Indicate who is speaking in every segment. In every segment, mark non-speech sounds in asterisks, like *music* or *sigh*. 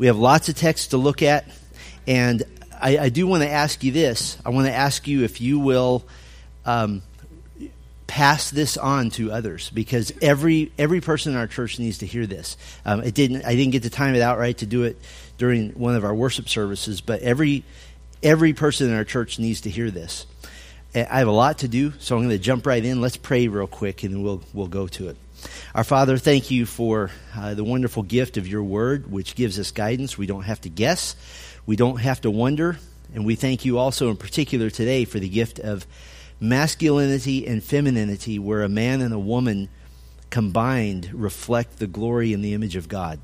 Speaker 1: We have lots of text to look at, and I, I do want to ask you this. I want to ask you if you will um, pass this on to others because every every person in our church needs to hear this. Um, it didn't. I didn't get to time it out right to do it during one of our worship services, but every every person in our church needs to hear this. I have a lot to do, so I'm going to jump right in. Let's pray real quick, and then we'll we'll go to it. Our Father, thank you for uh, the wonderful gift of your word, which gives us guidance. We don't have to guess, we don't have to wonder, and we thank you also, in particular today, for the gift of masculinity and femininity, where a man and a woman combined reflect the glory and the image of God.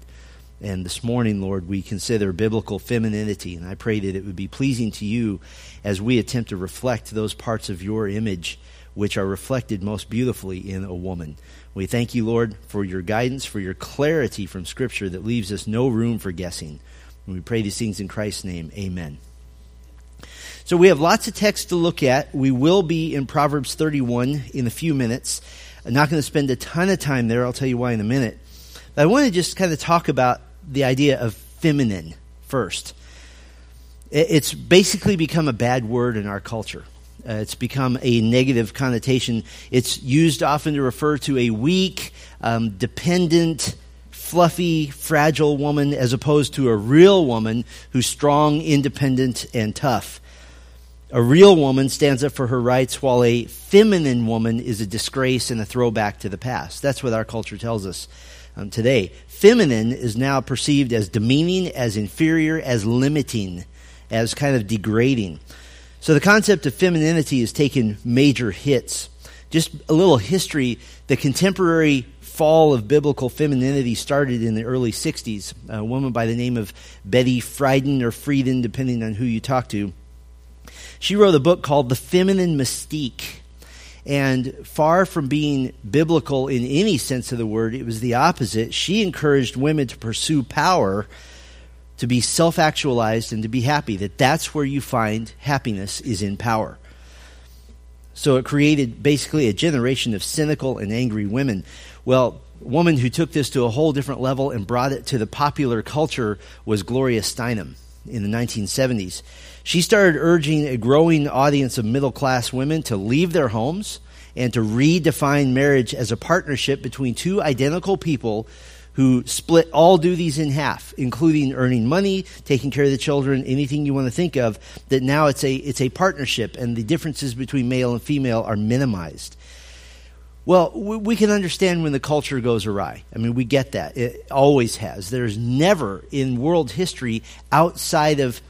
Speaker 1: And this morning, Lord, we consider biblical femininity, and I pray that it would be pleasing to you as we attempt to reflect those parts of your image which are reflected most beautifully in a woman. We thank you, Lord, for your guidance, for your clarity from Scripture that leaves us no room for guessing. And we pray these things in Christ's name. Amen. So we have lots of text to look at. We will be in Proverbs 31 in a few minutes. I'm not going to spend a ton of time there. I'll tell you why in a minute. But I want to just kind of talk about the idea of feminine first. It's basically become a bad word in our culture. Uh, it's become a negative connotation. It's used often to refer to a weak, um, dependent, fluffy, fragile woman as opposed to a real woman who's strong, independent, and tough. A real woman stands up for her rights, while a feminine woman is a disgrace and a throwback to the past. That's what our culture tells us um, today. Feminine is now perceived as demeaning, as inferior, as limiting, as kind of degrading. So the concept of femininity has taken major hits. Just a little history the contemporary fall of biblical femininity started in the early 60s. A woman by the name of Betty Friedan or Frieden, depending on who you talk to. She wrote a book called The Feminine Mystique. And far from being biblical in any sense of the word, it was the opposite. She encouraged women to pursue power to be self actualized and to be happy, that that's where you find happiness is in power. So it created basically a generation of cynical and angry women. Well, woman who took this to a whole different level and brought it to the popular culture was Gloria Steinem in the 1970s. She started urging a growing audience of middle class women to leave their homes and to redefine marriage as a partnership between two identical people who split all duties in half, including earning money, taking care of the children, anything you want to think of, that now it's a, it's a partnership and the differences between male and female are minimized. Well, we can understand when the culture goes awry. I mean, we get that. It always has. There's never in world history outside of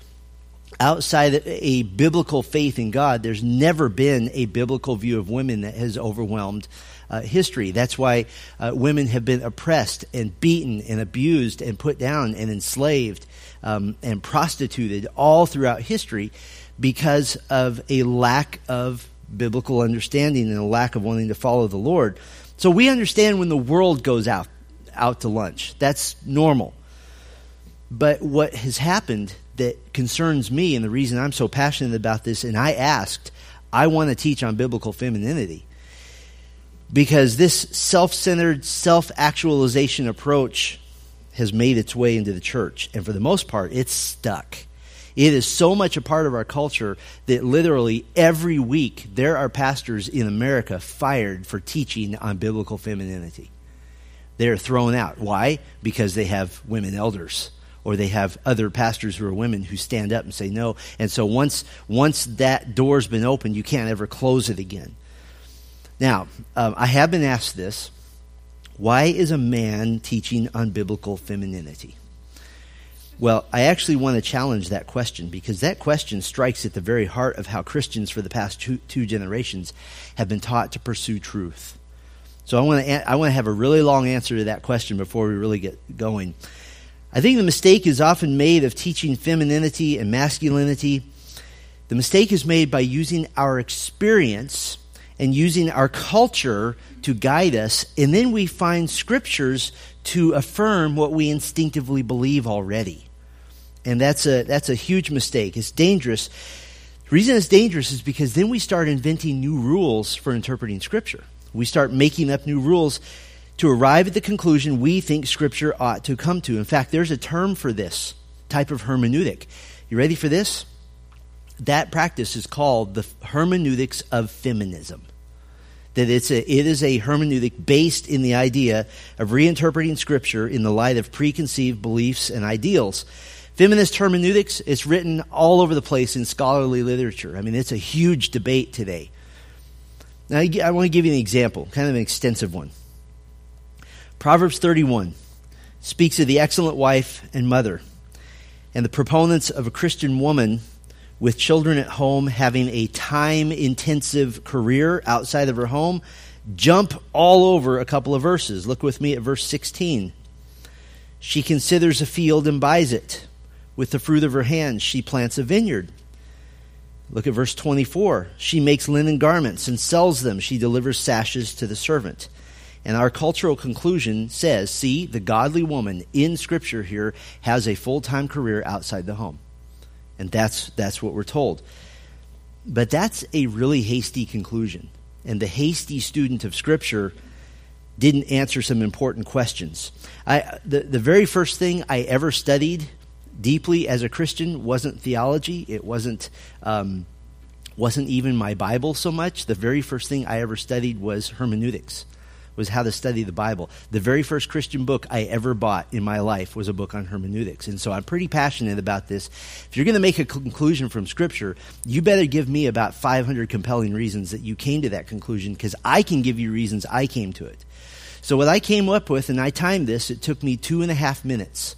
Speaker 1: outside of a biblical faith in God, there's never been a biblical view of women that has overwhelmed uh, history. That's why uh, women have been oppressed and beaten and abused and put down and enslaved um, and prostituted all throughout history because of a lack of biblical understanding and a lack of wanting to follow the Lord. So we understand when the world goes out out to lunch. That's normal. But what has happened that concerns me and the reason I'm so passionate about this and I asked I want to teach on biblical femininity because this self centered, self actualization approach has made its way into the church. And for the most part, it's stuck. It is so much a part of our culture that literally every week there are pastors in America fired for teaching on biblical femininity. They're thrown out. Why? Because they have women elders or they have other pastors who are women who stand up and say no. And so once once that door's been opened, you can't ever close it again. Now, um, I have been asked this why is a man teaching on biblical femininity? Well, I actually want to challenge that question because that question strikes at the very heart of how Christians for the past two, two generations have been taught to pursue truth. So I want to I want to have a really long answer to that question before we really get going. I think the mistake is often made of teaching femininity and masculinity. The mistake is made by using our experience and using our culture to guide us, and then we find scriptures to affirm what we instinctively believe already. And that's a, that's a huge mistake. It's dangerous. The reason it's dangerous is because then we start inventing new rules for interpreting scripture. We start making up new rules to arrive at the conclusion we think Scripture ought to come to. In fact, there's a term for this type of hermeneutic. You ready for this? That practice is called the hermeneutics of feminism. That it's a, it is a hermeneutic based in the idea of reinterpreting Scripture in the light of preconceived beliefs and ideals. Feminist hermeneutics is written all over the place in scholarly literature. I mean, it's a huge debate today. Now, I want to give you an example, kind of an extensive one. Proverbs 31 speaks of the excellent wife and mother, and the proponents of a Christian woman with children at home having a time intensive career outside of her home jump all over a couple of verses. Look with me at verse 16. She considers a field and buys it. With the fruit of her hands, she plants a vineyard. Look at verse 24. She makes linen garments and sells them. She delivers sashes to the servant. And our cultural conclusion says see, the godly woman in Scripture here has a full time career outside the home. And that's, that's what we're told. But that's a really hasty conclusion. And the hasty student of Scripture didn't answer some important questions. I, the, the very first thing I ever studied deeply as a Christian wasn't theology. It wasn't um, wasn't even my Bible so much. The very first thing I ever studied was hermeneutics was how to study the Bible. The very first Christian book I ever bought in my life was a book on hermeneutics. And so I'm pretty passionate about this. If you're going to make a conclusion from Scripture, you better give me about 500 compelling reasons that you came to that conclusion because I can give you reasons I came to it. So what I came up with, and I timed this, it took me two and a half minutes.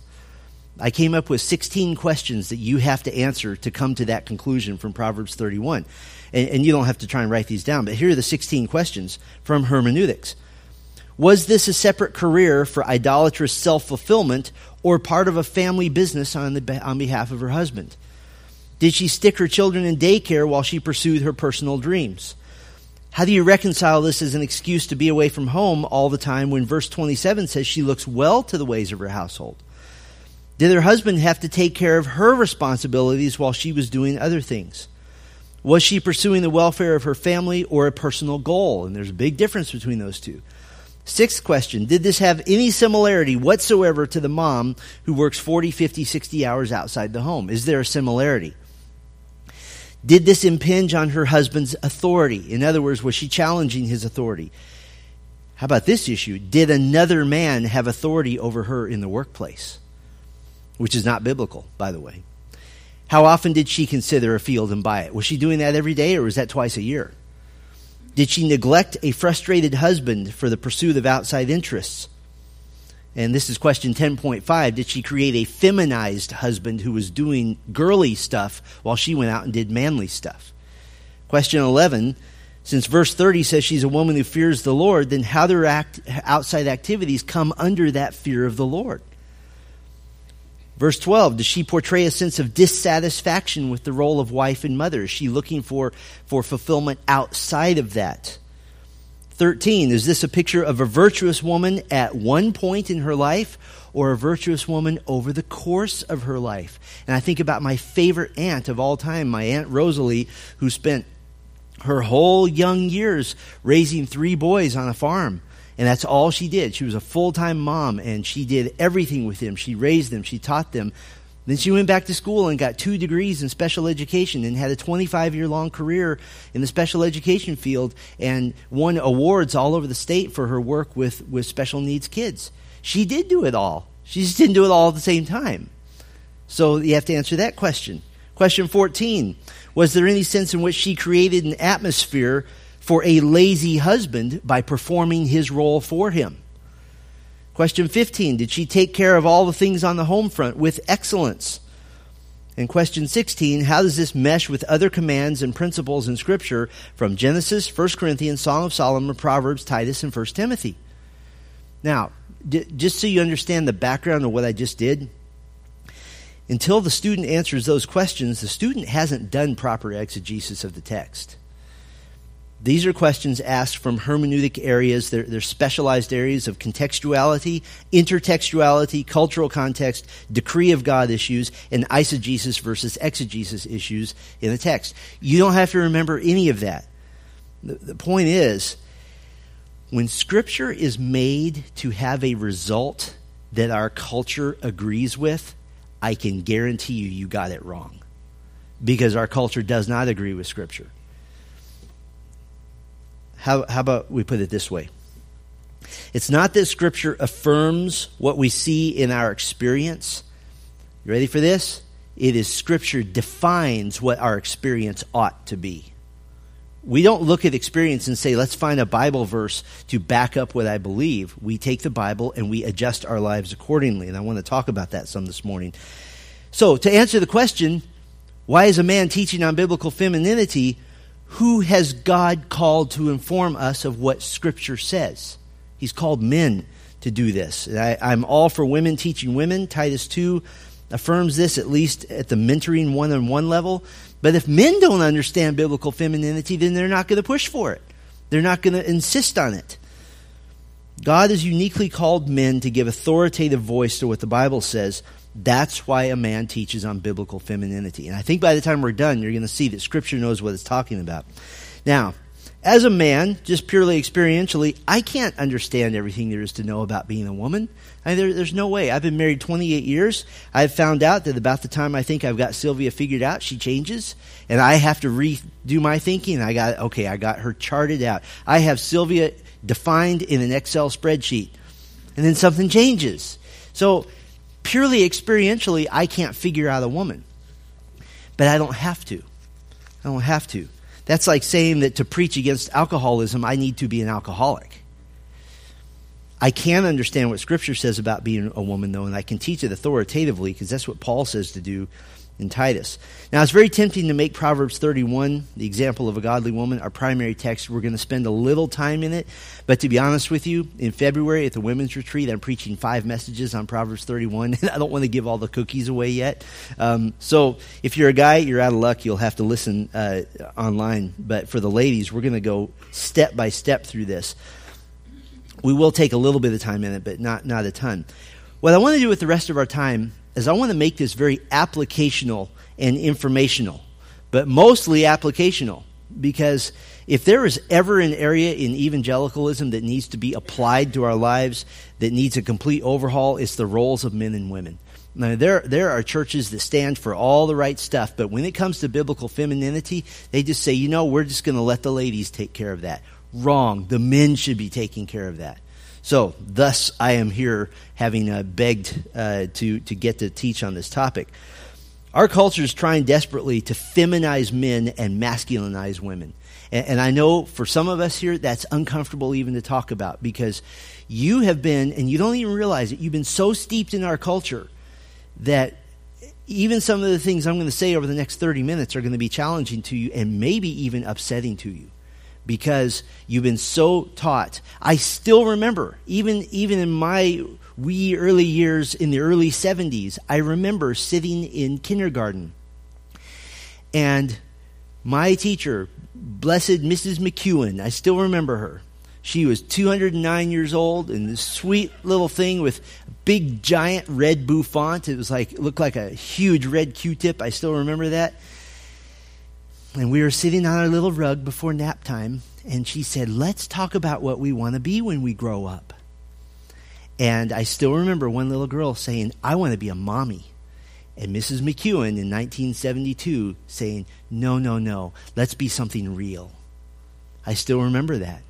Speaker 1: I came up with 16 questions that you have to answer to come to that conclusion from Proverbs 31. And, and, you don't have to try and write these down, but here are the 16 questions from hermeneutics. Was this a separate career for idolatrous self fulfillment or part of a family business on, the, on behalf of her husband? Did she stick her children in daycare while she pursued her personal dreams? How do you reconcile this as an excuse to be away from home all the time when verse 27 says she looks well to the ways of her household? Did her husband have to take care of her responsibilities while she was doing other things? Was she pursuing the welfare of her family or a personal goal? And there's a big difference between those two. Sixth question Did this have any similarity whatsoever to the mom who works 40, 50, 60 hours outside the home? Is there a similarity? Did this impinge on her husband's authority? In other words, was she challenging his authority? How about this issue? Did another man have authority over her in the workplace? Which is not biblical, by the way. How often did she consider a field and buy it? Was she doing that every day or was that twice a year? Did she neglect a frustrated husband for the pursuit of outside interests? And this is question 10.5. Did she create a feminized husband who was doing girly stuff while she went out and did manly stuff? Question 11. Since verse 30 says she's a woman who fears the Lord, then how do her act, outside activities come under that fear of the Lord? Verse 12, does she portray a sense of dissatisfaction with the role of wife and mother? Is she looking for, for fulfillment outside of that? 13, is this a picture of a virtuous woman at one point in her life or a virtuous woman over the course of her life? And I think about my favorite aunt of all time, my Aunt Rosalie, who spent her whole young years raising three boys on a farm. And that's all she did. She was a full time mom and she did everything with them. She raised them, she taught them. Then she went back to school and got two degrees in special education and had a 25 year long career in the special education field and won awards all over the state for her work with, with special needs kids. She did do it all. She just didn't do it all at the same time. So you have to answer that question. Question 14 Was there any sense in which she created an atmosphere for a lazy husband by performing his role for him? Question 15 Did she take care of all the things on the home front with excellence? And question 16 How does this mesh with other commands and principles in Scripture from Genesis, 1 Corinthians, Song of Solomon, Proverbs, Titus, and 1 Timothy? Now, d- just so you understand the background of what I just did, until the student answers those questions, the student hasn't done proper exegesis of the text. These are questions asked from hermeneutic areas. They're, they're, specialized areas of contextuality, intertextuality, cultural context, decree of God issues, and eisegesis versus exegesis issues in the text. You don't have to remember any of that. The, the point is, when Scripture is made to have a result that our culture agrees with, I can guarantee you, you got it wrong. Because our culture does not agree with Scripture. How, how about we put it this way? It's not that Scripture affirms what we see in our experience. You ready for this? It is Scripture defines what our experience ought to be. We don't look at experience and say, let's find a Bible verse to back up what I believe. We take the Bible and we adjust our lives accordingly. And I want to talk about that some this morning. So, to answer the question, why is a man teaching on biblical femininity? Who has God called to inform us of what Scripture says? He's called men to do this. I, I'm all for women teaching women. Titus 2 affirms this, at least at the mentoring one on one level. But if men don't understand biblical femininity, then they're not going to push for it. They're not going to insist on it. God has uniquely called men to give authoritative voice to what the Bible says. That's why a man teaches on biblical femininity. And I think by the time we're done, you're going to see that Scripture knows what it's talking about. Now, as a man, just purely experientially, I can't understand everything there is to know about being a woman. I there, there's no way. I've been married 28 years. I've found out that about the time I think I've got Sylvia figured out, she changes, and I have to redo my thinking. I got okay. I got her charted out. I have Sylvia defined in an Excel spreadsheet, and then something changes. So purely experientially, I can't figure out a woman, but I don't have to. I don't have to. That's like saying that to preach against alcoholism, I need to be an alcoholic. I can understand what Scripture says about being a woman, though, and I can teach it authoritatively because that's what Paul says to do in Titus. Now, it's very tempting to make Proverbs 31, the example of a godly woman, our primary text. We're going to spend a little time in it. But to be honest with you, in February at the women's retreat, I'm preaching five messages on Proverbs 31, *laughs* and I don't want to give all the cookies away yet. Um, so if you're a guy, you're out of luck. You'll have to listen uh, online. But for the ladies, we're going to go step by step through this. We will take a little bit of time in it, but not, not a ton. What I want to do with the rest of our time is I want to make this very applicational and informational, but mostly applicational because if there is ever an area in evangelicalism that needs to be applied to our lives, that needs a complete overhaul, it's the roles of men and women. Now, there, there are churches that stand for all the right stuff, but when it comes to biblical femininity, they just say, you know, we're just going to let the ladies take care of that. Wrong. The men should be taking care of that. So, thus, I am here having uh, begged uh, to, to get to teach on this topic. Our culture is trying desperately to feminize men and masculinize women. And, and I know for some of us here, that's uncomfortable even to talk about because you have been, and you don't even realize it, you've been so steeped in our culture that even some of the things I'm going to say over the next 30 minutes are going to be challenging to you and maybe even upsetting to you because you've been so taught. I still remember, even, even in my wee early years in the early 70s, I remember sitting in kindergarten and my teacher, blessed Mrs. McEwen, I still remember her. She was 209 years old and this sweet little thing with big giant red bouffant. It was like, looked like a huge red Q-tip. I still remember that. And we were sitting on our little rug before nap time, and she said, Let's talk about what we want to be when we grow up. And I still remember one little girl saying, I want to be a mommy. And Mrs. McEwen in 1972 saying, No, no, no, let's be something real. I still remember that.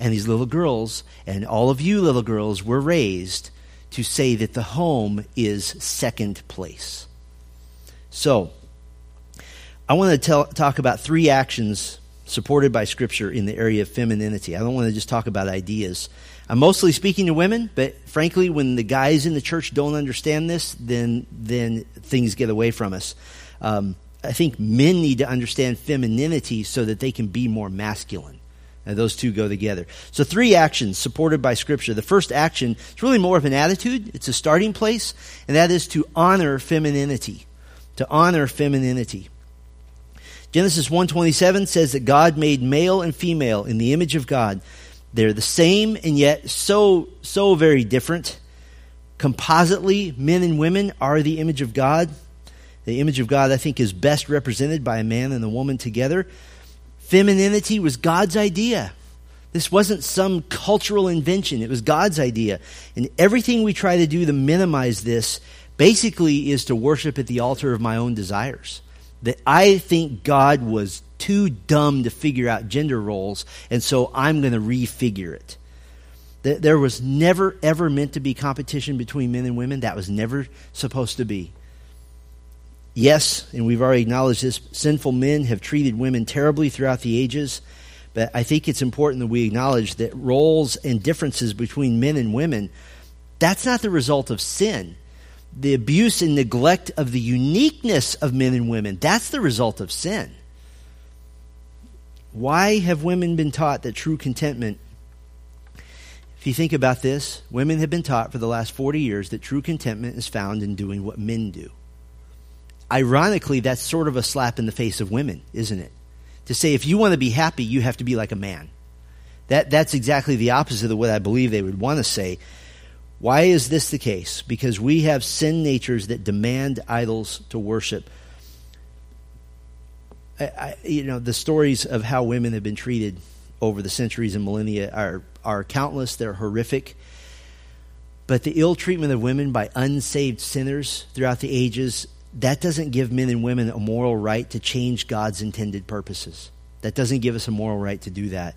Speaker 1: And these little girls, and all of you little girls, were raised to say that the home is second place. So, I want to tell, talk about three actions supported by Scripture in the area of femininity. I don't want to just talk about ideas. I'm mostly speaking to women, but frankly, when the guys in the church don't understand this, then then things get away from us. Um, I think men need to understand femininity so that they can be more masculine. And those two go together. So, three actions supported by Scripture. The first action is really more of an attitude, it's a starting place, and that is to honor femininity. To honor femininity. Genesis 1:27 says that God made male and female in the image of God. They're the same and yet so so very different. Compositely, men and women are the image of God. The image of God I think is best represented by a man and a woman together. Femininity was God's idea. This wasn't some cultural invention. It was God's idea. And everything we try to do to minimize this basically is to worship at the altar of my own desires. That I think God was too dumb to figure out gender roles, and so I'm going to refigure it. That There was never, ever meant to be competition between men and women. That was never supposed to be. Yes, and we've already acknowledged this, sinful men have treated women terribly throughout the ages. But I think it's important that we acknowledge that roles and differences between men and women, that's not the result of sin. The abuse and neglect of the uniqueness of men and women, that's the result of sin. Why have women been taught that true contentment if you think about this, women have been taught for the last 40 years that true contentment is found in doing what men do. Ironically, that's sort of a slap in the face of women, isn't it? To say if you want to be happy, you have to be like a man. That, that's exactly the opposite of what I believe they would want to say. Why is this the case? Because we have sin natures that demand idols to worship. I, I, you know, the stories of how women have been treated over the centuries and millennia are, are countless, they're horrific. But the ill treatment of women by unsaved sinners throughout the ages, that doesn't give men and women a moral right to change God's intended purposes. That doesn't give us a moral right to do that.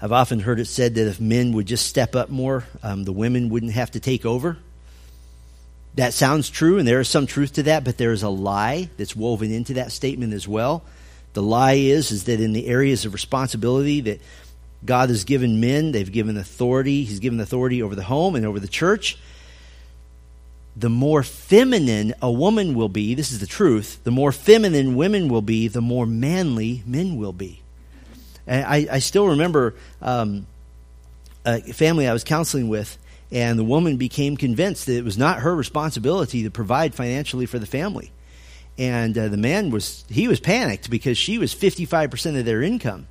Speaker 1: I've often heard it said that if men would just step up more, um, the women wouldn't have to take over. That sounds true, and there is some truth to that, but there is a lie that's woven into that statement as well. The lie is is that in the areas of responsibility that God has given men, they've given authority, he's given authority over the home and over the church. The more feminine a woman will be, this is the truth, the more feminine women will be, the more manly men will be. And I, I still remember um, a family I was counseling with, and the woman became convinced that it was not her responsibility to provide financially for the family. And uh, the man was he was panicked because she was 55% of their income.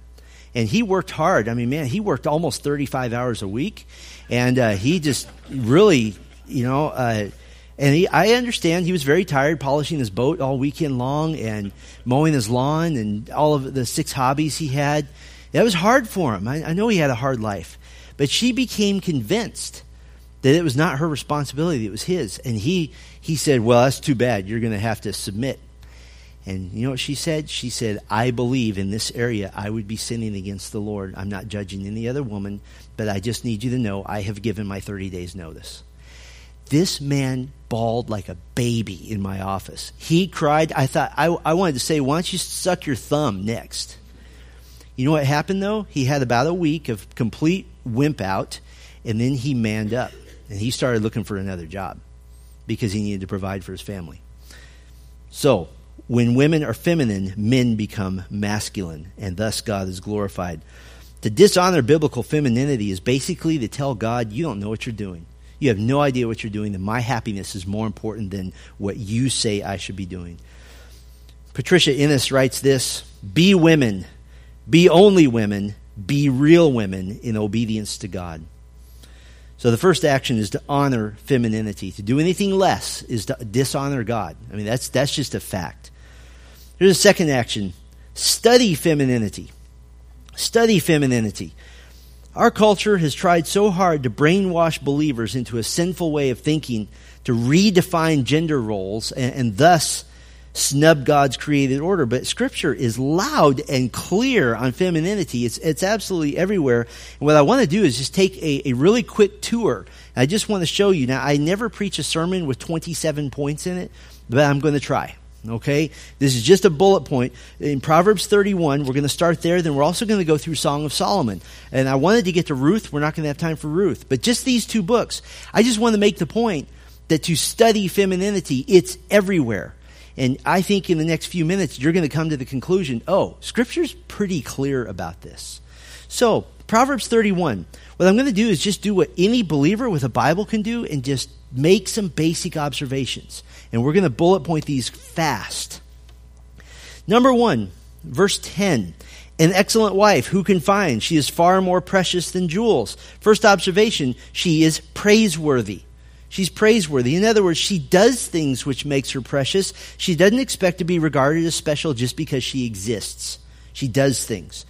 Speaker 1: And he worked hard. I mean man he worked almost 35 hours a week. And uh, he just really you know uh, and he, i understand he was very tired polishing his boat all weekend long and mowing his lawn and all of the six hobbies he had that was hard for him I, I know he had a hard life but she became convinced that it was not her responsibility, it was his. And he, he said, Well, that's too bad. You're going to have to submit. And you know what she said? She said, I believe in this area I would be sinning against the Lord. I'm not judging any other woman, but I just need you to know I have given my 30 days' notice. This man bawled like a baby in my office. He cried. I thought, I, I wanted to say, Why don't you suck your thumb next? You know what happened though? He had about a week of complete wimp out, and then he manned up. And he started looking for another job because he needed to provide for his family. So, when women are feminine, men become masculine, and thus God is glorified. To dishonor biblical femininity is basically to tell God, you don't know what you're doing. You have no idea what you're doing, and my happiness is more important than what you say I should be doing. Patricia Ennis writes this Be women, be only women, be real women in obedience to God. So the first action is to honor femininity. To do anything less is to dishonor God. I mean, that's, that's just a fact. Here's a second action study femininity. Study femininity. Our culture has tried so hard to brainwash believers into a sinful way of thinking, to redefine gender roles, and, and thus snub God's created order. But Scripture is loud and clear on femininity. It's, it's absolutely everywhere. And what I want to do is just take a, a really quick tour. I just want to show you. Now, I never preach a sermon with 27 points in it, but I'm going to try. Okay? This is just a bullet point. In Proverbs 31, we're going to start there, then we're also going to go through Song of Solomon. And I wanted to get to Ruth. We're not going to have time for Ruth. But just these two books. I just want to make the point that to study femininity, it's everywhere. And I think in the next few minutes, you're going to come to the conclusion oh, Scripture's pretty clear about this. So, Proverbs 31. What I'm going to do is just do what any believer with a Bible can do and just make some basic observations. And we're going to bullet point these fast. Number one, verse 10. An excellent wife, who can find? She is far more precious than jewels. First observation, she is praiseworthy. She's praiseworthy. In other words, she does things which makes her precious. She doesn't expect to be regarded as special just because she exists. She does things.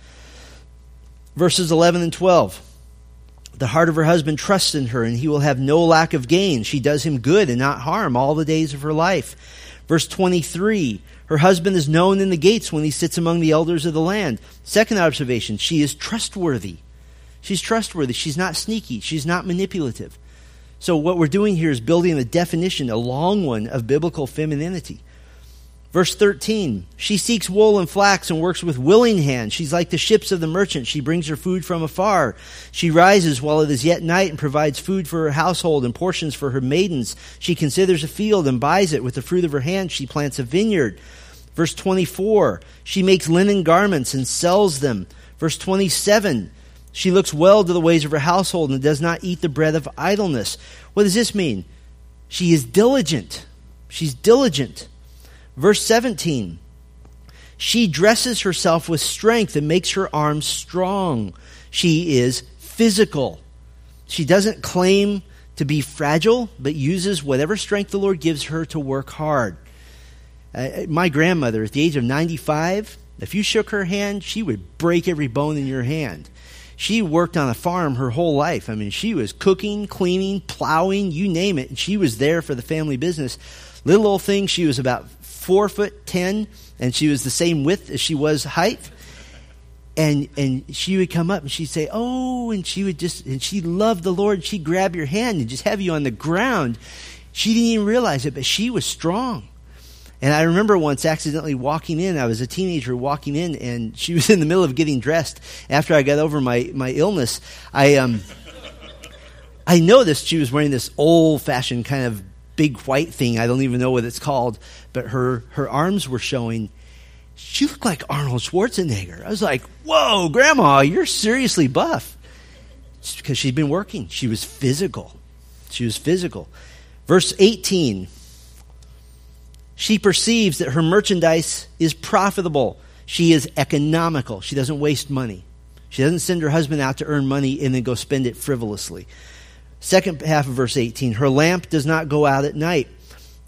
Speaker 1: Verses 11 and 12. The heart of her husband trusts in her, and he will have no lack of gain. She does him good and not harm all the days of her life. Verse 23 Her husband is known in the gates when he sits among the elders of the land. Second observation she is trustworthy. She's trustworthy. She's not sneaky. She's not manipulative. So, what we're doing here is building a definition, a long one, of biblical femininity. Verse 13, she seeks wool and flax and works with willing hands. She's like the ships of the merchant. She brings her food from afar. She rises while it is yet night and provides food for her household and portions for her maidens. She considers a field and buys it. With the fruit of her hands, she plants a vineyard. Verse 24, she makes linen garments and sells them. Verse 27, she looks well to the ways of her household and does not eat the bread of idleness. What does this mean? She is diligent. She's diligent. Verse 17 She dresses herself with strength and makes her arms strong. She is physical. She doesn't claim to be fragile, but uses whatever strength the Lord gives her to work hard. Uh, my grandmother, at the age of 95, if you shook her hand, she would break every bone in your hand. She worked on a farm her whole life. I mean, she was cooking, cleaning, plowing, you name it. And she was there for the family business. Little old thing, she was about four foot ten, and she was the same width as she was height. And and she would come up and she'd say, "Oh," and she would just and she loved the Lord. She'd grab your hand and just have you on the ground. She didn't even realize it, but she was strong. And I remember once accidentally walking in. I was a teenager walking in, and she was in the middle of getting dressed. After I got over my my illness, I um. I noticed she was wearing this old fashioned kind of big white thing. I don't even know what it's called, but her her arms were showing. She looked like Arnold Schwarzenegger. I was like, "Whoa, Grandma, you're seriously buff." It's because she'd been working. She was physical. She was physical. Verse 18. She perceives that her merchandise is profitable. She is economical. She doesn't waste money. She doesn't send her husband out to earn money and then go spend it frivolously. Second half of verse 18, her lamp does not go out at night.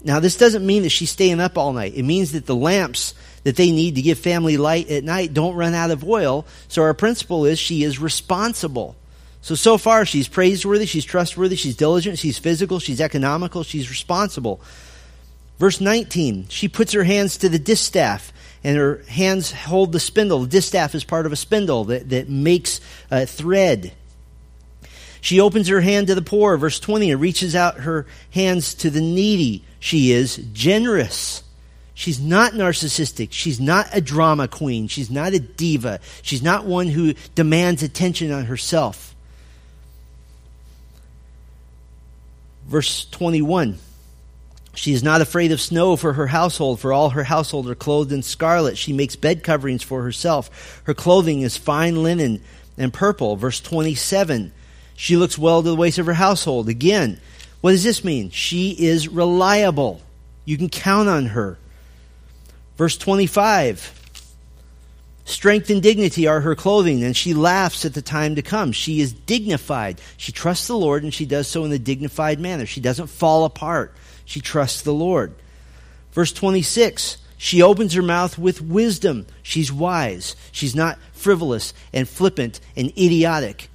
Speaker 1: Now, this doesn't mean that she's staying up all night. It means that the lamps that they need to give family light at night don't run out of oil. So, our principle is she is responsible. So, so far, she's praiseworthy, she's trustworthy, she's diligent, she's physical, she's economical, she's responsible. Verse 19, she puts her hands to the distaff and her hands hold the spindle. The distaff is part of a spindle that, that makes uh, thread. She opens her hand to the poor, verse 20, and reaches out her hands to the needy. She is generous. She's not narcissistic. She's not a drama queen. She's not a diva. She's not one who demands attention on herself. Verse 21. She is not afraid of snow for her household, for all her household are clothed in scarlet. She makes bed coverings for herself. Her clothing is fine linen and purple. Verse 27. She looks well to the waist of her household. Again, what does this mean? She is reliable. You can count on her. Verse 25 Strength and dignity are her clothing, and she laughs at the time to come. She is dignified. She trusts the Lord, and she does so in a dignified manner. She doesn't fall apart. She trusts the Lord. Verse 26 She opens her mouth with wisdom. She's wise. She's not frivolous and flippant and idiotic.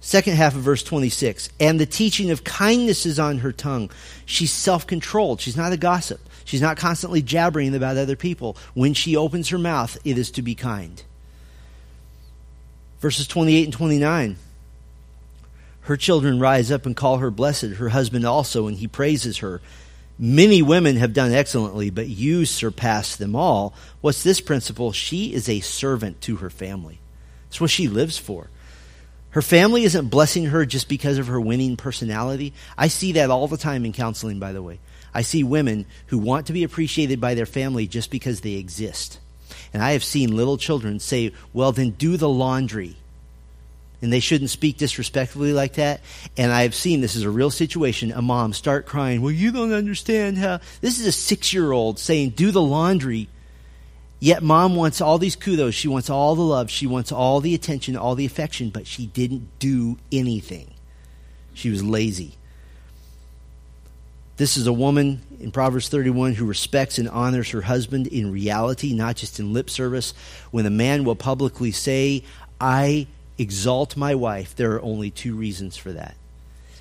Speaker 1: Second half of verse 26. And the teaching of kindness is on her tongue. She's self controlled. She's not a gossip. She's not constantly jabbering about other people. When she opens her mouth, it is to be kind. Verses 28 and 29. Her children rise up and call her blessed, her husband also, and he praises her. Many women have done excellently, but you surpass them all. What's this principle? She is a servant to her family. That's what she lives for. Her family isn't blessing her just because of her winning personality. I see that all the time in counseling, by the way. I see women who want to be appreciated by their family just because they exist. And I have seen little children say, Well, then do the laundry. And they shouldn't speak disrespectfully like that. And I've seen this is a real situation. A mom start crying, Well, you don't understand how. This is a six year old saying, Do the laundry Yet mom wants all these kudos. She wants all the love. She wants all the attention, all the affection, but she didn't do anything. She was lazy. This is a woman in Proverbs 31 who respects and honors her husband in reality, not just in lip service. When a man will publicly say, I exalt my wife, there are only two reasons for that.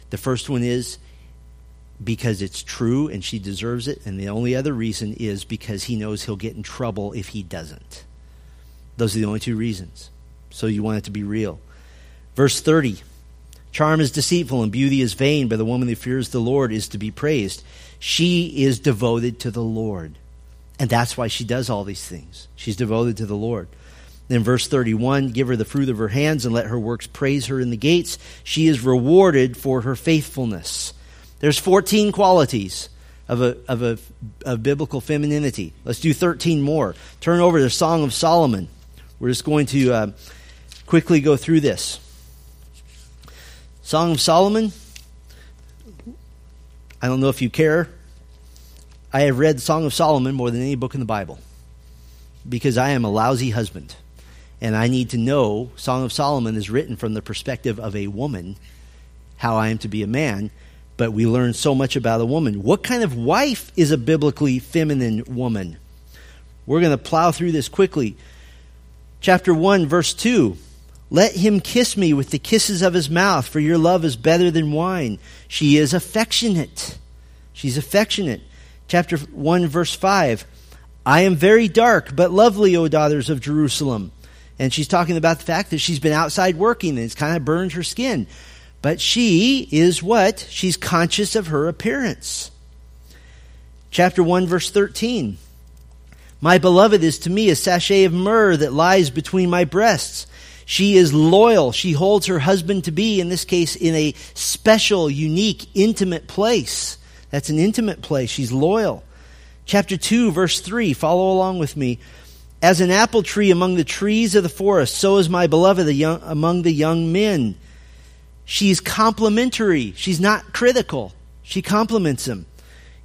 Speaker 1: The first one is because it's true and she deserves it, and the only other reason is because he knows he'll get in trouble if he doesn't. Those are the only two reasons. So you want it to be real. Verse 30 Charm is deceitful and beauty is vain, but the woman who fears the Lord is to be praised. She is devoted to the Lord. And that's why she does all these things. She's devoted to the Lord. Then verse 31 give her the fruit of her hands and let her works praise her in the gates. She is rewarded for her faithfulness. There's 14 qualities of a, of a of biblical femininity. Let's do 13 more. Turn over to the Song of Solomon. We're just going to uh, quickly go through this. Song of Solomon. I don't know if you care. I have read Song of Solomon more than any book in the Bible because I am a lousy husband. And I need to know Song of Solomon is written from the perspective of a woman, how I am to be a man but we learn so much about a woman. What kind of wife is a biblically feminine woman? We're going to plow through this quickly. Chapter 1, verse 2. Let him kiss me with the kisses of his mouth, for your love is better than wine. She is affectionate. She's affectionate. Chapter 1, verse 5. I am very dark, but lovely, O daughters of Jerusalem. And she's talking about the fact that she's been outside working and it's kind of burned her skin. But she is what? She's conscious of her appearance. Chapter 1, verse 13. My beloved is to me a sachet of myrrh that lies between my breasts. She is loyal. She holds her husband to be, in this case, in a special, unique, intimate place. That's an intimate place. She's loyal. Chapter 2, verse 3. Follow along with me. As an apple tree among the trees of the forest, so is my beloved among the young men. She's complimentary. She's not critical. She compliments him.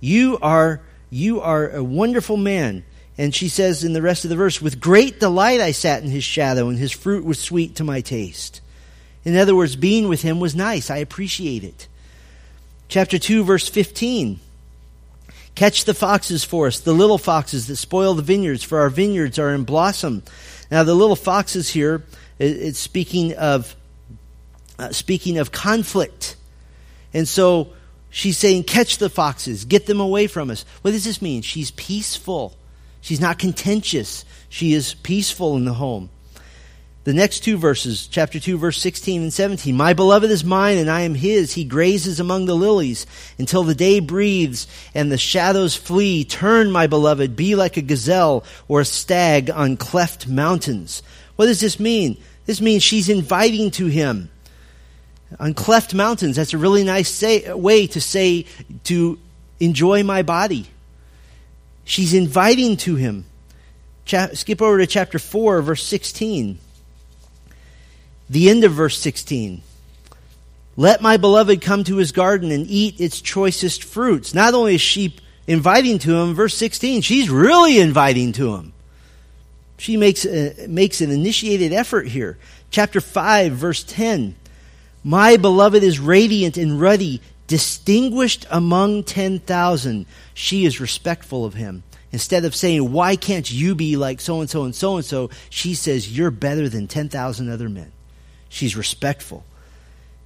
Speaker 1: You are, you are a wonderful man. And she says in the rest of the verse, with great delight I sat in his shadow, and his fruit was sweet to my taste. In other words, being with him was nice. I appreciate it. Chapter 2, verse 15. Catch the foxes for us, the little foxes that spoil the vineyards, for our vineyards are in blossom. Now, the little foxes here, it's speaking of uh, speaking of conflict. And so she's saying, catch the foxes, get them away from us. What does this mean? She's peaceful. She's not contentious. She is peaceful in the home. The next two verses, chapter 2, verse 16 and 17. My beloved is mine and I am his. He grazes among the lilies until the day breathes and the shadows flee. Turn, my beloved, be like a gazelle or a stag on cleft mountains. What does this mean? This means she's inviting to him on cleft mountains. That's a really nice say, way to say, to enjoy my body. She's inviting to him. Cha- skip over to chapter 4, verse 16. The end of verse 16. Let my beloved come to his garden and eat its choicest fruits. Not only is she inviting to him, verse 16, she's really inviting to him. She makes, a, makes an initiated effort here. Chapter 5, verse 10. My beloved is radiant and ruddy, distinguished among 10,000. She is respectful of him. Instead of saying, Why can't you be like so and so and so and so? She says, You're better than 10,000 other men. She's respectful.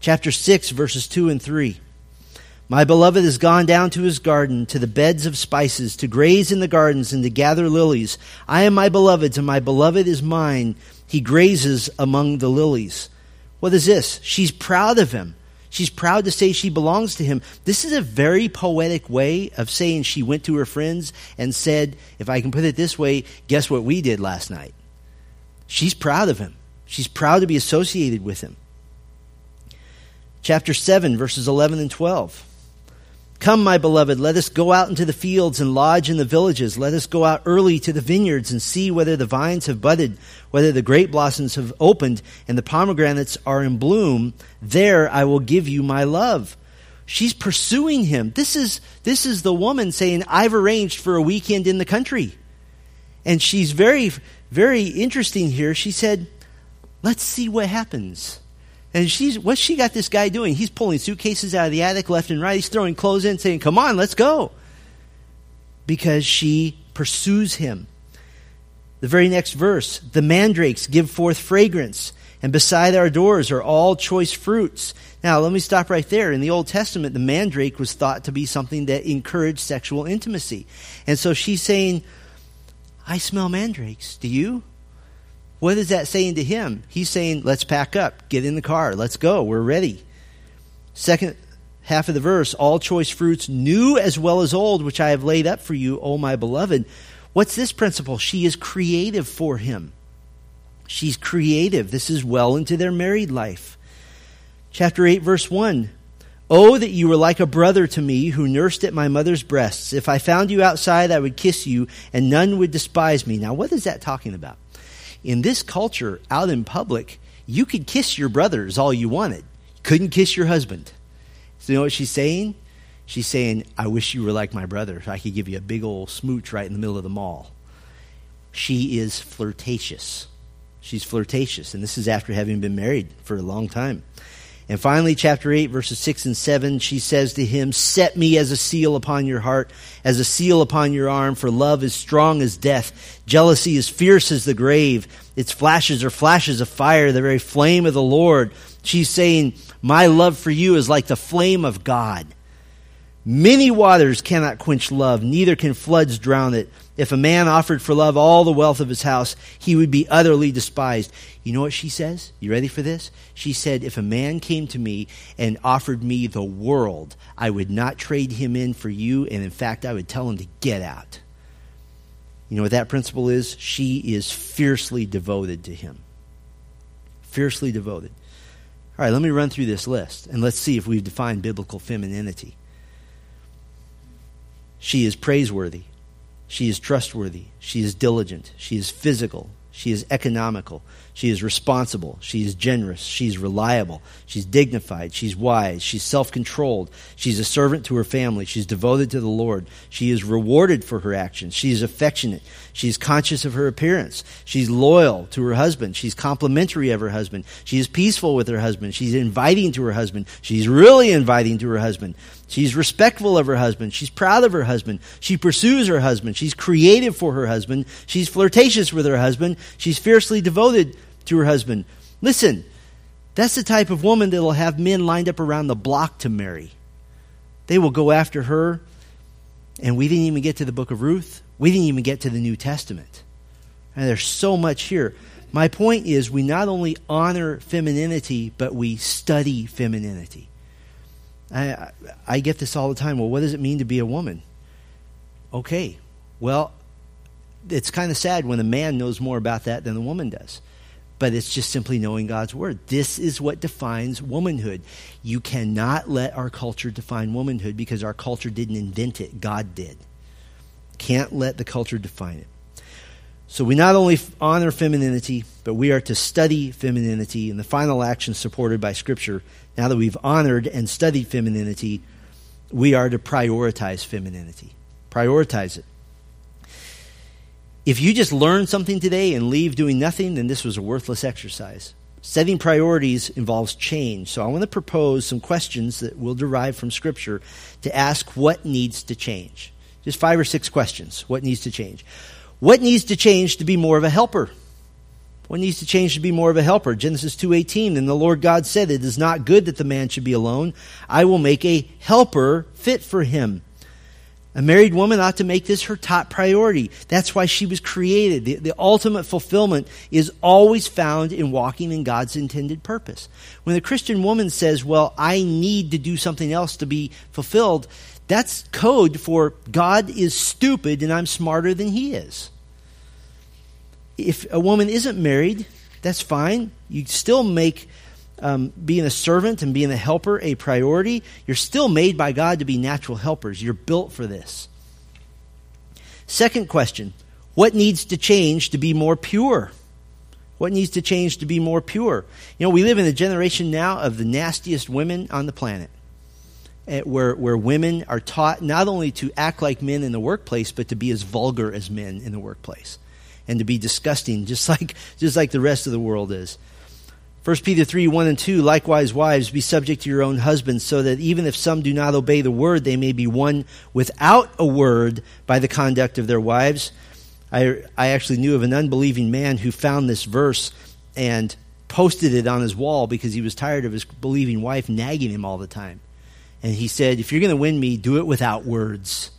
Speaker 1: Chapter 6, verses 2 and 3. My beloved has gone down to his garden, to the beds of spices, to graze in the gardens and to gather lilies. I am my beloved's, and my beloved is mine. He grazes among the lilies. What is this? She's proud of him. She's proud to say she belongs to him. This is a very poetic way of saying she went to her friends and said, if I can put it this way, guess what we did last night? She's proud of him. She's proud to be associated with him. Chapter 7, verses 11 and 12. Come, my beloved, let us go out into the fields and lodge in the villages. Let us go out early to the vineyards and see whether the vines have budded, whether the grape blossoms have opened, and the pomegranates are in bloom. There I will give you my love. She's pursuing him. This is, this is the woman saying, I've arranged for a weekend in the country. And she's very, very interesting here. She said, Let's see what happens. And she's, what's she got this guy doing? He's pulling suitcases out of the attic left and right. He's throwing clothes in, saying, Come on, let's go. Because she pursues him. The very next verse the mandrakes give forth fragrance, and beside our doors are all choice fruits. Now, let me stop right there. In the Old Testament, the mandrake was thought to be something that encouraged sexual intimacy. And so she's saying, I smell mandrakes. Do you? What is that saying to him? He's saying, let's pack up, get in the car, let's go, we're ready. Second half of the verse, all choice fruits, new as well as old, which I have laid up for you, O my beloved. What's this principle? She is creative for him. She's creative. This is well into their married life. Chapter 8, verse 1. Oh, that you were like a brother to me who nursed at my mother's breasts. If I found you outside, I would kiss you, and none would despise me. Now, what is that talking about? In this culture, out in public, you could kiss your brothers all you wanted. Couldn't kiss your husband. So, you know what she's saying? She's saying, I wish you were like my brother. So I could give you a big old smooch right in the middle of the mall. She is flirtatious. She's flirtatious, and this is after having been married for a long time. And finally, chapter 8, verses 6 and 7, she says to him, Set me as a seal upon your heart, as a seal upon your arm, for love is strong as death. Jealousy is fierce as the grave. Its flashes are flashes of fire, the very flame of the Lord. She's saying, My love for you is like the flame of God. Many waters cannot quench love, neither can floods drown it. If a man offered for love all the wealth of his house, he would be utterly despised. You know what she says? You ready for this? She said, If a man came to me and offered me the world, I would not trade him in for you, and in fact, I would tell him to get out. You know what that principle is? She is fiercely devoted to him. Fiercely devoted. All right, let me run through this list, and let's see if we've defined biblical femininity. She is praiseworthy. She is trustworthy. She is diligent. She is physical. She is economical. She is responsible. She is generous. She's reliable. She's dignified. She's wise. She's self controlled. She's a servant to her family. She's devoted to the Lord. She is rewarded for her actions. She is affectionate. She's conscious of her appearance. She's loyal to her husband. She's complimentary of her husband. She is peaceful with her husband. She's inviting to her husband. She's really inviting to her husband. She's respectful of her husband. She's proud of her husband. She pursues her husband. She's creative for her husband. She's flirtatious with her husband. She's fiercely devoted to her husband. Listen, that's the type of woman that will have men lined up around the block to marry. They will go after her. And we didn't even get to the book of Ruth. We didn't even get to the New Testament. And there's so much here. My point is, we not only honor femininity, but we study femininity. I, I get this all the time. Well, what does it mean to be a woman? Okay, well, it's kind of sad when a man knows more about that than the woman does. But it's just simply knowing God's word. This is what defines womanhood. You cannot let our culture define womanhood because our culture didn't invent it, God did. Can't let the culture define it. So we not only honor femininity, but we are to study femininity. And the final action supported by Scripture, now that we've honored and studied femininity, we are to prioritize femininity. Prioritize it. If you just learn something today and leave doing nothing, then this was a worthless exercise. Setting priorities involves change. So I want to propose some questions that will derive from Scripture to ask what needs to change. Just five or six questions. What needs to change? What needs to change to be more of a helper? What needs to change to be more of a helper? Genesis 2:18 and the Lord God said it is not good that the man should be alone. I will make a helper fit for him. A married woman ought to make this her top priority. That's why she was created. The, the, ultimate fulfillment is always found in walking in God's intended purpose. When the Christian woman says, Well, I need to do something else to be fulfilled, that's code for God is stupid and I'm smarter than he is. If a woman isn't married, that's fine. You still make um, being a servant and being a helper a priority. You're still made by God to be natural helpers. You're built for this. Second question What needs to change to be more pure? What needs to change to be more pure? You know, we live in a generation now of the nastiest women on the planet. Eh, where, where women are taught not only to act like men in the workplace, but to be as vulgar as men in the workplace and to be disgusting, *laughs* just like, just like the rest of the world is. 1 Peter 3 1 and 2 Likewise, wives, be subject to your own husbands, so that even if some do not obey the word, they may be won without a word by the conduct of their wives. I, I actually knew of an unbelieving man who found this verse and posted it on his wall because he was tired of his believing wife nagging him all the time. And he said, If you're going to win me, do it without words.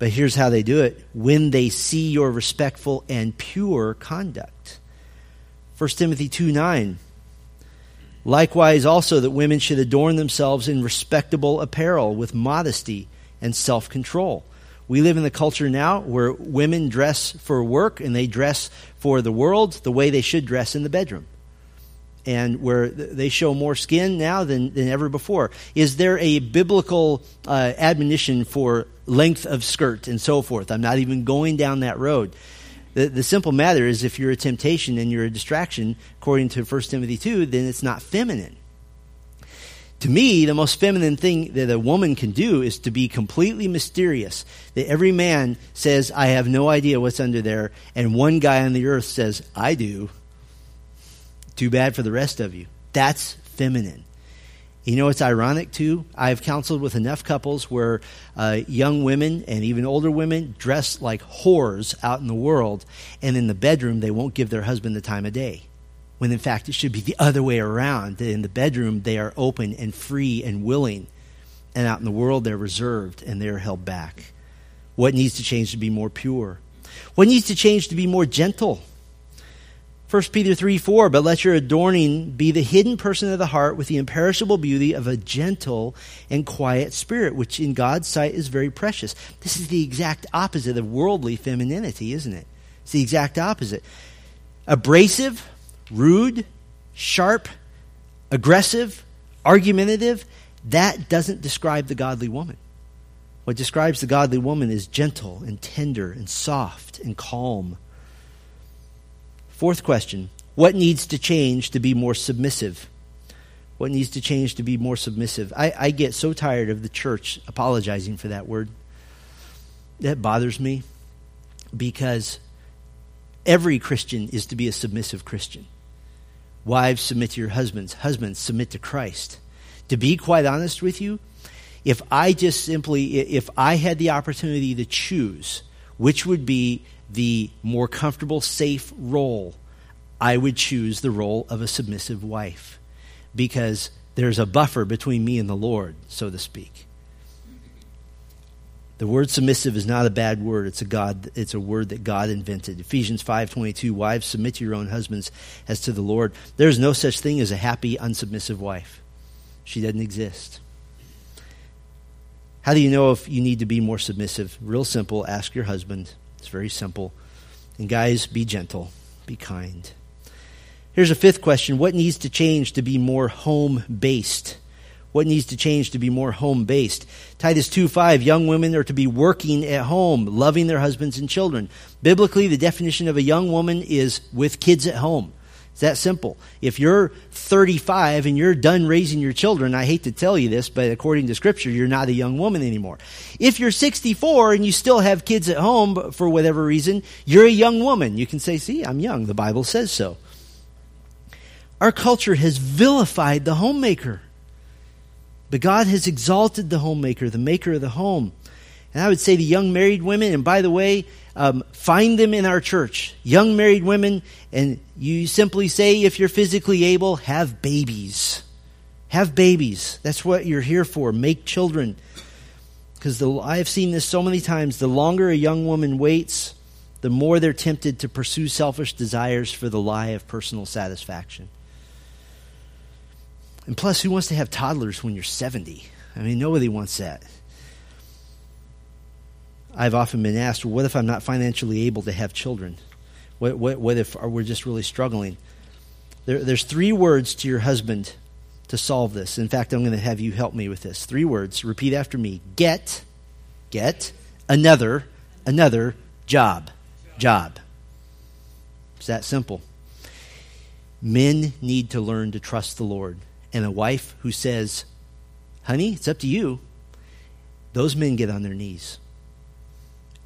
Speaker 1: But here's how they do it when they see your respectful and pure conduct. 1 Timothy 2 9. Likewise, also, that women should adorn themselves in respectable apparel with modesty and self control. We live in the culture now where women dress for work and they dress for the world the way they should dress in the bedroom. And where they show more skin now than, than ever before. Is there a biblical uh, admonition for length of skirt and so forth? I'm not even going down that road. The, the simple matter is if you're a temptation and you're a distraction, according to 1 Timothy 2, then it's not feminine. To me, the most feminine thing that a woman can do is to be completely mysterious. That every man says, I have no idea what's under there, and one guy on the earth says, I do. Too bad for the rest of you. That's feminine. You know, it's ironic too. I've counseled with enough couples where uh, young women and even older women dress like whores out in the world, and in the bedroom, they won't give their husband the time of day. When in fact, it should be the other way around. That in the bedroom, they are open and free and willing, and out in the world, they're reserved and they're held back. What needs to change to be more pure? What needs to change to be more gentle? 1 Peter 3 4, but let your adorning be the hidden person of the heart with the imperishable beauty of a gentle and quiet spirit, which in God's sight is very precious. This is the exact opposite of worldly femininity, isn't it? It's the exact opposite. Abrasive, rude, sharp, aggressive, argumentative, that doesn't describe the godly woman. What describes the godly woman is gentle and tender and soft and calm Fourth question What needs to change to be more submissive? What needs to change to be more submissive? I, I get so tired of the church apologizing for that word. That bothers me because every Christian is to be a submissive Christian. Wives, submit to your husbands. Husbands, submit to Christ. To be quite honest with you, if I just simply, if I had the opportunity to choose which would be the more comfortable, safe role, I would choose the role of a submissive wife because there's a buffer between me and the Lord, so to speak. The word submissive is not a bad word. It's a God it's a word that God invented. Ephesians 5:22 Wives submit to your own husbands as to the Lord. There's no such thing as a happy unsubmissive wife. She doesn't exist. How do you know if you need to be more submissive? Real simple, ask your husband. It's very simple. And guys, be gentle, be kind. Here's a fifth question What needs to change to be more home based? What needs to change to be more home based? Titus 2 5, young women are to be working at home, loving their husbands and children. Biblically, the definition of a young woman is with kids at home. It's that simple. If you're 35 and you're done raising your children, I hate to tell you this, but according to Scripture, you're not a young woman anymore. If you're 64 and you still have kids at home for whatever reason, you're a young woman. You can say, see, I'm young. The Bible says so. Our culture has vilified the homemaker. But God has exalted the homemaker, the maker of the home. And I would say to young married women, and by the way, um, find them in our church, young married women, and you simply say, if you're physically able, have babies. Have babies. That's what you're here for. Make children. Because I've seen this so many times. The longer a young woman waits, the more they're tempted to pursue selfish desires for the lie of personal satisfaction. And plus, who wants to have toddlers when you're 70? I mean, nobody wants that. I've often been asked, well, what if I'm not financially able to have children? What, what, what if we're just really struggling? There, there's three words to your husband to solve this. In fact, I'm going to have you help me with this. Three words. Repeat after me. Get, get, another, another job. Job. It's that simple. Men need to learn to trust the Lord. And a wife who says, honey, it's up to you, those men get on their knees.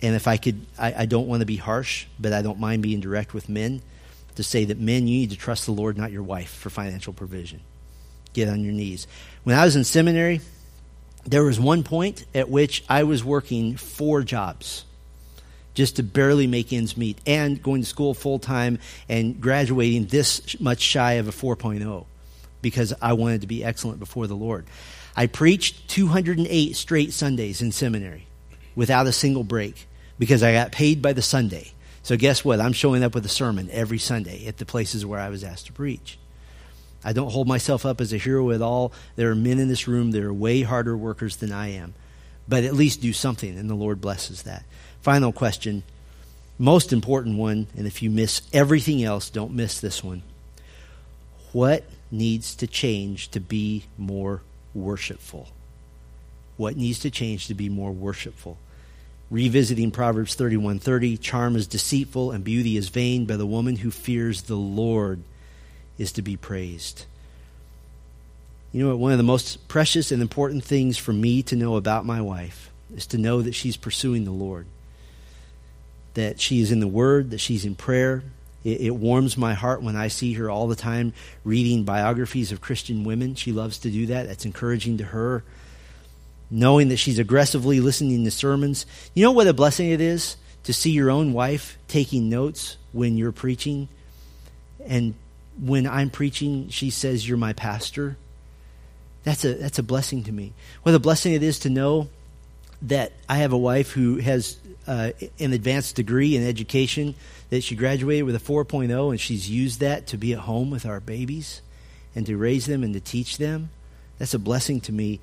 Speaker 1: And if I could, I, I don't want to be harsh, but I don't mind being direct with men to say that men, you need to trust the Lord, not your wife, for financial provision. Get on your knees. When I was in seminary, there was one point at which I was working four jobs just to barely make ends meet, and going to school full time and graduating this much shy of a 4.0 because I wanted to be excellent before the Lord. I preached 208 straight Sundays in seminary without a single break because I got paid by the Sunday. So guess what? I'm showing up with a sermon every Sunday at the places where I was asked to preach. I don't hold myself up as a hero at all. There are men in this room that are way harder workers than I am. But at least do something, and the Lord blesses that. Final question, most important one, and if you miss everything else, don't miss this one. What needs to change to be more worshipful? What needs to change to be more worshipful? Revisiting Proverbs 31:30, charm is deceitful and beauty is vain, but the woman who fears the Lord is to be praised. You know what? One of the most precious and important things for me to know about my wife is to know that she's pursuing the Lord, that she is in the Word, that she's in prayer, it, it, warms my heart when I see her all the time reading biographies of Christian women. She loves to do that. That's encouraging to her. Knowing that she's aggressively listening to sermons. You know what a blessing it is to see your own wife taking notes when you're preaching? And when I'm preaching, she says, You're my pastor. That's a, that's a blessing to me. What a blessing it is to know that I have a wife who has uh, an advanced degree in education that she graduated with a 4.0 and she's used that to be at home with our babies and to raise them and to teach them. That's a blessing to me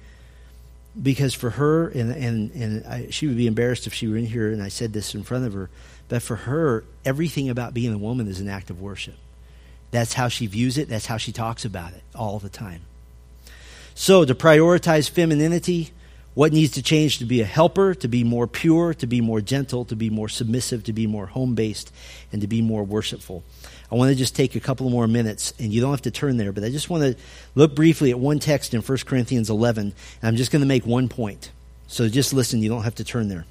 Speaker 1: because for her, and, and, and I, she would be embarrassed if she were in here and I said this in front of her, but for her, everything about being a woman is an act of worship. That's how she views it, that's how she talks about it all the time. So, to prioritize femininity, what needs to change to be a helper, to be more pure, to be more gentle, to be more submissive, to be more home based, and to be more worshipful? I want to just take a couple more minutes, and you don't have to turn there, but I just want to look briefly at one text in 1 Corinthians 11, and I'm just going to make one point. So just listen, you don't have to turn there.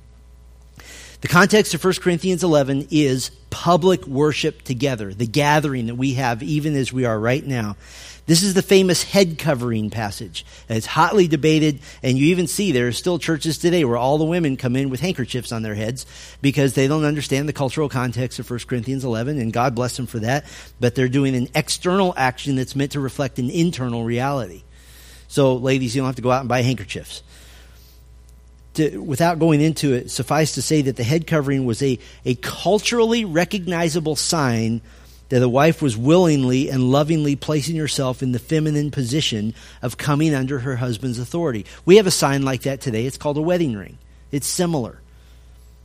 Speaker 1: The context of 1 Corinthians 11 is public worship together, the gathering that we have even as we are right now. This is the famous head covering passage. It's hotly debated, and you even see there are still churches today where all the women come in with handkerchiefs on their heads because they don't understand the cultural context of 1 Corinthians 11, and God bless them for that. But they're doing an external action that's meant to reflect an internal reality. So, ladies, you don't have to go out and buy handkerchiefs. To, without going into it, suffice to say that the head covering was a, a culturally recognizable sign that the wife was willingly and lovingly placing herself in the feminine position of coming under her husband's authority. We have a sign like that today. It's called a wedding ring. It's similar.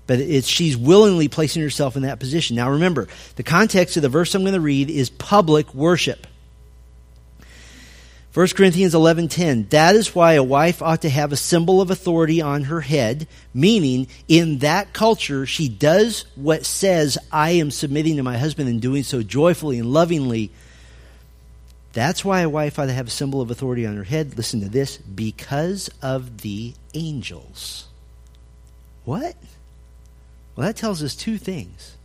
Speaker 1: But it's, she's willingly placing herself in that position. Now remember, the context of the verse I'm going to read is public worship. 1 Corinthians 11:10 That is why a wife ought to have a symbol of authority on her head, meaning in that culture she does what says I am submitting to my husband and doing so joyfully and lovingly. That's why a wife ought to have a symbol of authority on her head. Listen to this, because of the angels. What? Well, that tells us two things.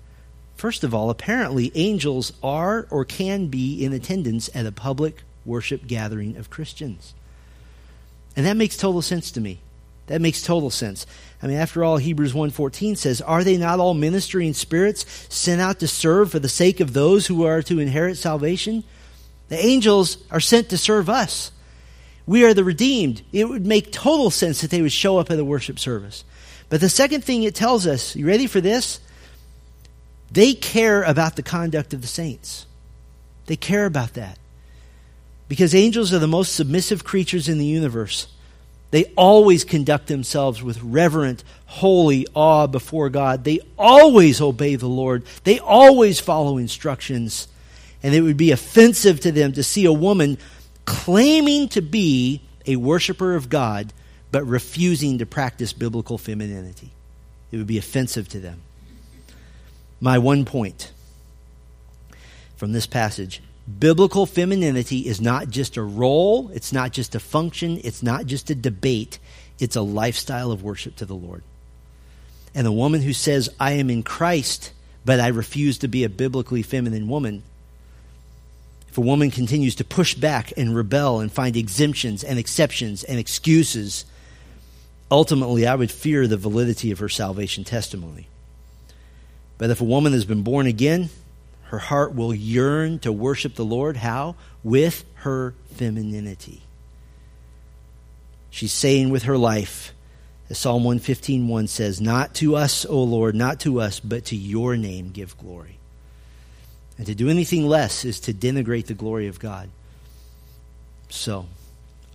Speaker 1: First of all, apparently angels are or can be in attendance at a public worship gathering of Christians. And that makes total sense to me. That makes total sense. I mean, after all, Hebrews 1.14 says, Are they not all ministering spirits sent out to serve for the sake of those who are to inherit salvation? The angels are sent to serve us. We are the redeemed. It would make total sense that they would show up at a worship service. But the second thing it tells us, you ready for this? They care about the conduct of the saints. They care about that. Because angels are the most submissive creatures in the universe. They always conduct themselves with reverent, holy awe before God. They always obey the Lord. They always follow instructions. And it would be offensive to them to see a woman claiming to be a worshiper of God, but refusing to practice biblical femininity. It would be offensive to them. My one point from this passage Biblical femininity is not just a role, it's not just a function, it's not just a debate, it's a lifestyle of worship to the Lord. And the woman who says, I am in Christ, but I refuse to be a biblically feminine woman, if a woman continues to push back and rebel and find exemptions and exceptions and excuses, ultimately I would fear the validity of her salvation testimony. But if a woman has been born again, her heart will yearn to worship the Lord. How? With her femininity. She's saying with her life, as Psalm 115.1 says, Not to us, O Lord, not to us, but to your name give glory. And to do anything less is to denigrate the glory of God. So,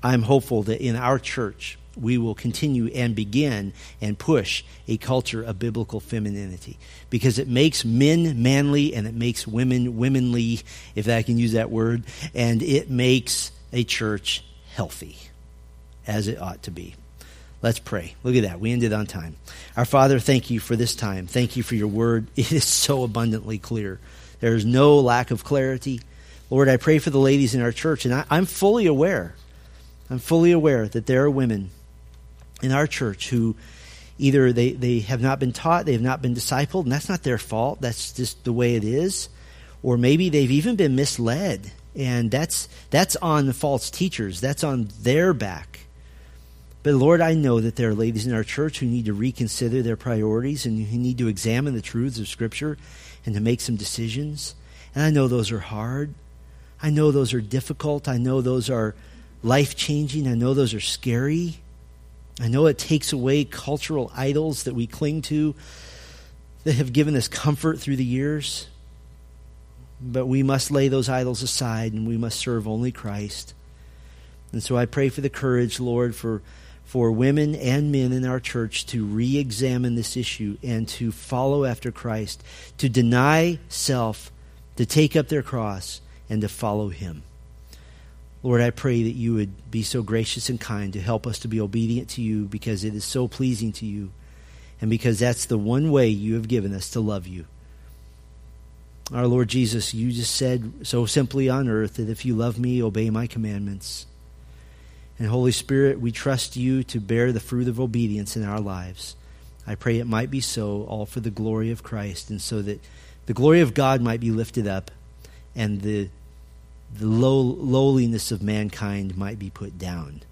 Speaker 1: I'm hopeful that in our church, we will continue and begin and push a culture of biblical femininity because it makes men manly and it makes women womanly, if I can use that word, and it makes a church healthy as it ought to be. Let's pray. Look at that. We ended on time. Our Father, thank you for this time. Thank you for your word. *laughs* It is so abundantly clear. There is no lack of clarity. Lord, I pray for the ladies in our church, and I, I'm fully aware. I'm fully aware that there are women in our church who either they, they have not been taught, they have not been discipled, and that's not their fault. That's just the way it is. Or maybe they've even been misled, and that's that's on the false teachers. That's on their back. But Lord, I know that there are ladies in our church who need to reconsider their priorities and who need to examine the truths of Scripture and to make some decisions. And I know those are hard. I know those are difficult. I know those are life changing. I know those are scary. I know it takes away cultural idols that we cling to that have given us comfort through the years. But we must lay those idols aside and we must serve only Christ. And so I pray for the courage, Lord, for, for women and men in our church to re examine this issue and to follow after Christ, to deny self, to take up their cross, and to follow Him. Lord, I pray that you would be so gracious and kind to help us to be obedient to you because it is so pleasing to you and because that's the one way you have given us to love you. Our Lord Jesus, you just said so simply on earth that if you love me, obey my commandments. And Holy Spirit, we trust you to bear the fruit of obedience in our lives. I pray it might be so, all for the glory of Christ, and so that the glory of God might be lifted up and the the low, lowliness of mankind might be put down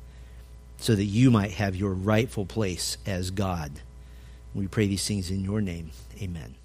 Speaker 1: so that you might have your rightful place as God. We pray these things in your name. Amen.